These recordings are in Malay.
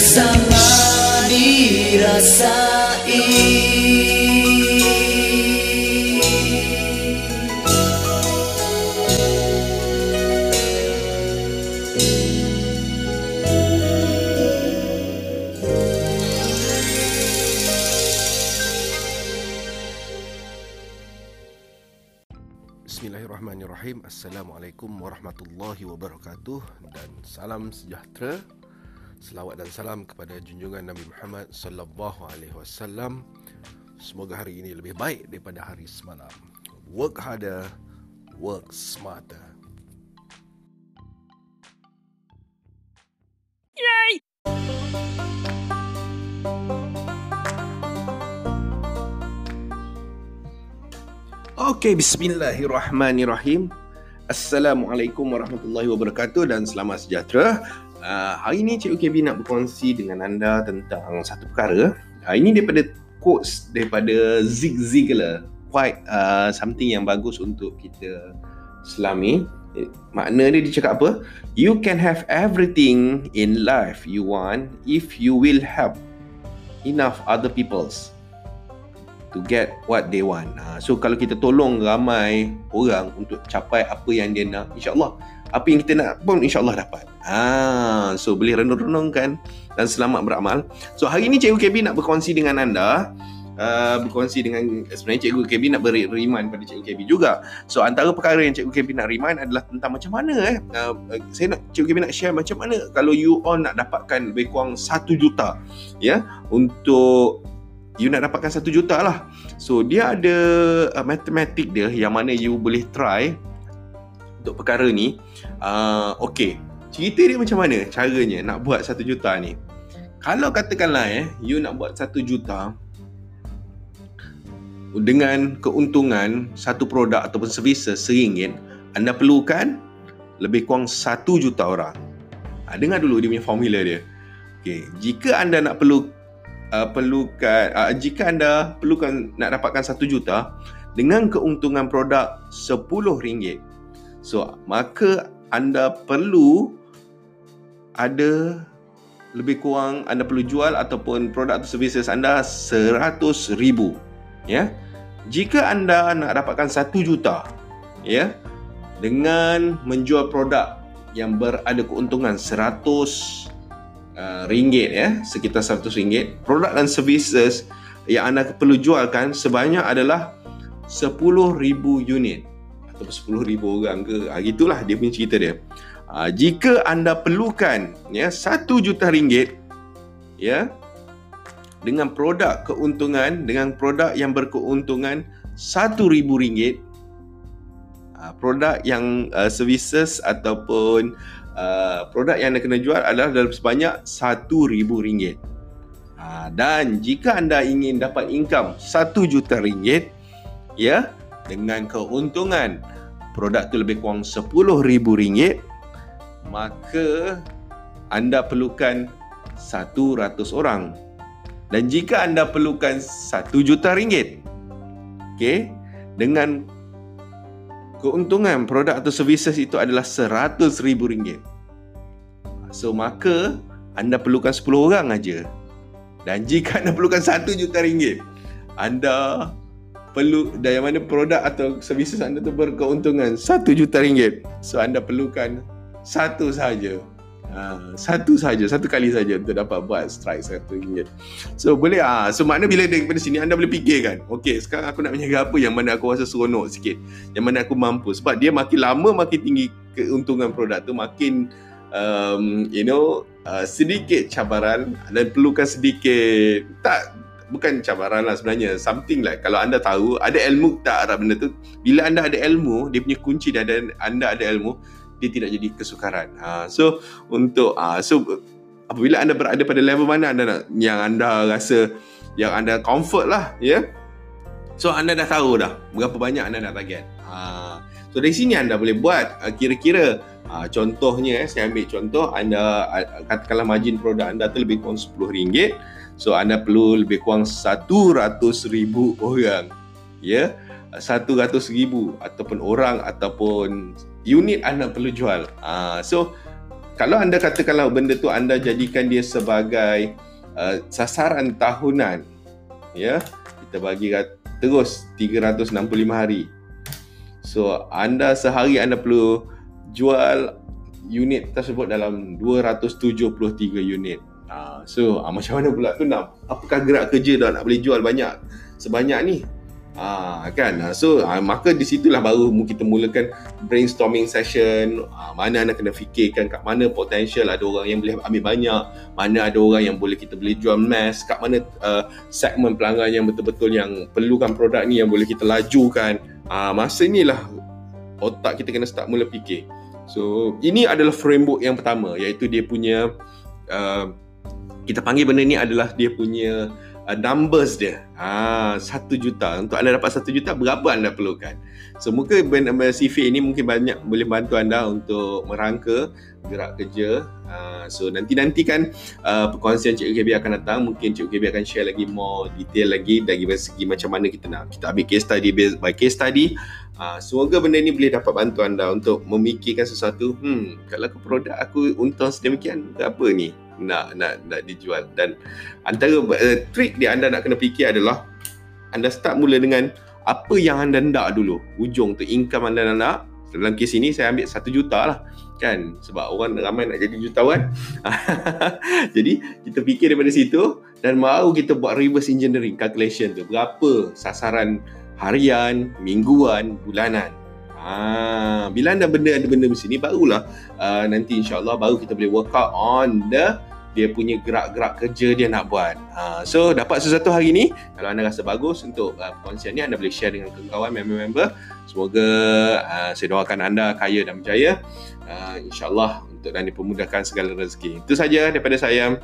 bersama dirasai. Bismillahirrahmanirrahim. Assalamualaikum warahmatullahi wabarakatuh. Dan salam sejahtera Selawat dan salam kepada junjungan Nabi Muhammad Sallallahu alaihi wasallam Semoga hari ini lebih baik daripada hari semalam Work harder, work smarter Okey, bismillahirrahmanirrahim. Assalamualaikum warahmatullahi wabarakatuh dan selamat sejahtera. Uh, hari ini Cikgu KB nak berkongsi dengan anda tentang satu perkara. Uh, ini daripada quotes daripada Zig Ziglar. Quite uh, something yang bagus untuk kita selami. Eh, makna dia dia cakap apa? You can have everything in life you want if you will help enough other people's to get what they want. So kalau kita tolong ramai orang untuk capai apa yang dia nak, insya-Allah apa yang kita nak pun insya-Allah dapat. Ha, so boleh renung-renungkan dan selamat beramal. So hari ini Cikgu KB nak berkongsi dengan anda Uh, berkongsi dengan sebenarnya Cikgu KB nak beri remind pada Cikgu KB juga. So antara perkara yang Cikgu KB nak remind adalah tentang macam mana eh uh, saya nak Cikgu KB nak share macam mana kalau you all nak dapatkan lebih kurang 1 juta ya untuk you nak dapatkan satu juta lah. So dia ada uh, matematik dia yang mana you boleh try untuk perkara ni. Uh, okay, cerita dia macam mana caranya nak buat satu juta ni. Kalau katakanlah eh, you nak buat satu juta dengan keuntungan satu produk ataupun services seringgit, anda perlukan lebih kurang satu juta orang. Ha, dengar dulu dia punya formula dia. Okay, jika anda nak perlu uh, perlukan uh, jika anda perlukan nak dapatkan 1 juta dengan keuntungan produk RM10 so maka anda perlu ada lebih kurang anda perlu jual ataupun produk atau services anda 100 ribu ya jika anda nak dapatkan 1 juta ya dengan menjual produk yang berada keuntungan 100 Uh, ringgit ya, sekitar 100 ringgit. Produk dan services yang anda perlu jualkan sebanyak adalah 10,000 unit atau 10,000 orang ke. Ha, gitulah dia punya cerita dia. Ha, jika anda perlukan ya 1 juta ringgit ya dengan produk keuntungan dengan produk yang berkeuntungan 1000 ringgit ha, produk yang uh, services ataupun Uh, produk yang anda kena jual adalah dalam sebanyak RM1,000. Uh, dan jika anda ingin dapat income RM1 juta ringgit, ya, dengan keuntungan produk itu lebih kurang RM10,000, maka anda perlukan 100 orang. Dan jika anda perlukan RM1 juta ringgit, okay, dengan keuntungan produk atau services itu adalah RM100,000. So maka anda perlukan 10 orang aja. Dan jika anda perlukan 1 juta ringgit, anda perlu yang mana produk atau services anda tu berkeuntungan 1 juta ringgit. So anda perlukan satu saja Ha, satu saja, satu kali saja untuk dapat buat strike satu ringgit. So boleh ah. So makna bila daripada sini anda boleh fikir kan. Okey, sekarang aku nak menjaga apa yang mana aku rasa seronok sikit. Yang mana aku mampu sebab dia makin lama makin tinggi keuntungan produk tu makin um, you know uh, sedikit cabaran dan perlukan sedikit tak bukan cabaran lah sebenarnya something like kalau anda tahu ada ilmu tak arah benda tu bila anda ada ilmu dia punya kunci ada anda ada ilmu dia tidak jadi kesukaran. Ha, so untuk ha, so apabila anda berada pada level mana anda nak yang anda rasa yang anda comfort lah, ya. Yeah? So anda dah tahu dah berapa banyak anda nak target. Ha, so dari sini anda boleh buat uh, kira-kira ha, contohnya eh, saya ambil contoh anda katakanlah margin produk anda tu lebih kurang RM10. So anda perlu lebih kurang RM100,000 orang. Ya. Yeah? 100,000 ataupun orang ataupun unit anda perlu jual. Uh, so kalau anda katakanlah benda tu anda jadikan dia sebagai uh, sasaran tahunan ya kita bagi terus 365 hari so anda sehari anda perlu jual unit tersebut dalam 273 unit uh, so uh, macam mana pula tu nak apakah gerak kerja dah nak boleh jual banyak sebanyak ni Ah kan. Ah, so ah, maka di situlah baru kita mulakan brainstorming session. Ah, mana anda kena fikirkan kat mana potential ada orang yang boleh ambil banyak, mana ada orang yang boleh kita boleh jual mass, kat mana uh, segmen pelanggan yang betul-betul yang perlukan produk ni yang boleh kita lajukan. Ah masa inilah otak kita kena start mula fikir. So ini adalah framework yang pertama iaitu dia punya uh, kita panggil benda ni adalah dia punya uh, numbers dia. Ah, satu juta. Untuk anda dapat satu juta, berapa anda perlukan? So, mungkin CV ini mungkin banyak boleh bantu anda untuk merangka gerak kerja. Uh, so, nanti-nanti kan uh, perkongsian Cik KB akan datang. Mungkin Cik KB akan share lagi more detail lagi dari segi macam mana kita nak kita ambil case study by case study. Uh, semoga benda ni boleh dapat bantu anda untuk memikirkan sesuatu. Hmm, kalau ke produk aku untung sedemikian, apa ni? Nak nak nak dijual. Dan antara uh, trick dia anda nak kena fikir adalah anda start mula dengan apa yang anda nak dulu. Ujung tu income anda nak dalam kes ini saya ambil satu juta lah kan? Sebab orang ramai nak jadi jutawan. Jadi kita fikir daripada situ dan baru kita buat reverse engineering calculation tu. Berapa sasaran harian mingguan bulanan? Ha, bila anda benda ada benda macam ni barulah uh, nanti insyaAllah baru kita boleh work out on the dia punya gerak-gerak kerja dia nak buat. Ha, so dapat sesuatu hari ni, kalau anda rasa bagus untuk uh, perkongsian ni, anda boleh share dengan kawan member-member. Semoga uh, saya doakan anda kaya dan berjaya. Uh, InsyaAllah untuk dan dipermudahkan segala rezeki. Itu saja daripada saya.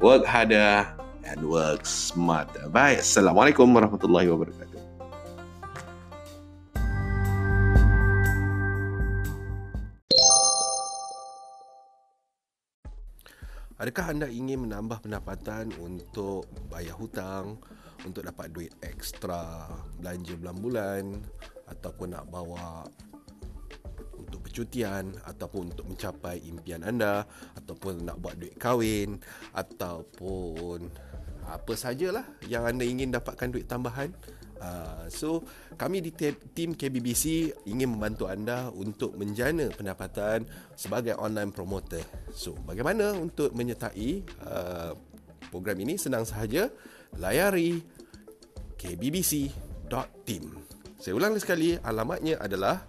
Work harder and work smart. Baik. Assalamualaikum warahmatullahi wabarakatuh. Adakah anda ingin menambah pendapatan untuk bayar hutang, untuk dapat duit ekstra, belanja bulan-bulan ataupun nak bawa untuk percutian ataupun untuk mencapai impian anda ataupun nak buat duit kahwin ataupun apa sajalah yang anda ingin dapatkan duit tambahan Uh, so kami di tim KBBC ingin membantu anda untuk menjana pendapatan sebagai online promoter. So bagaimana untuk menyertai uh, program ini senang sahaja layari kbbc.team. Saya ulang sekali alamatnya adalah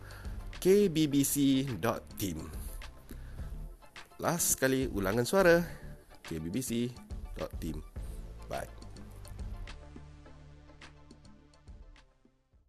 kbbc.team. Last sekali ulangan suara kbbc.team. Bye.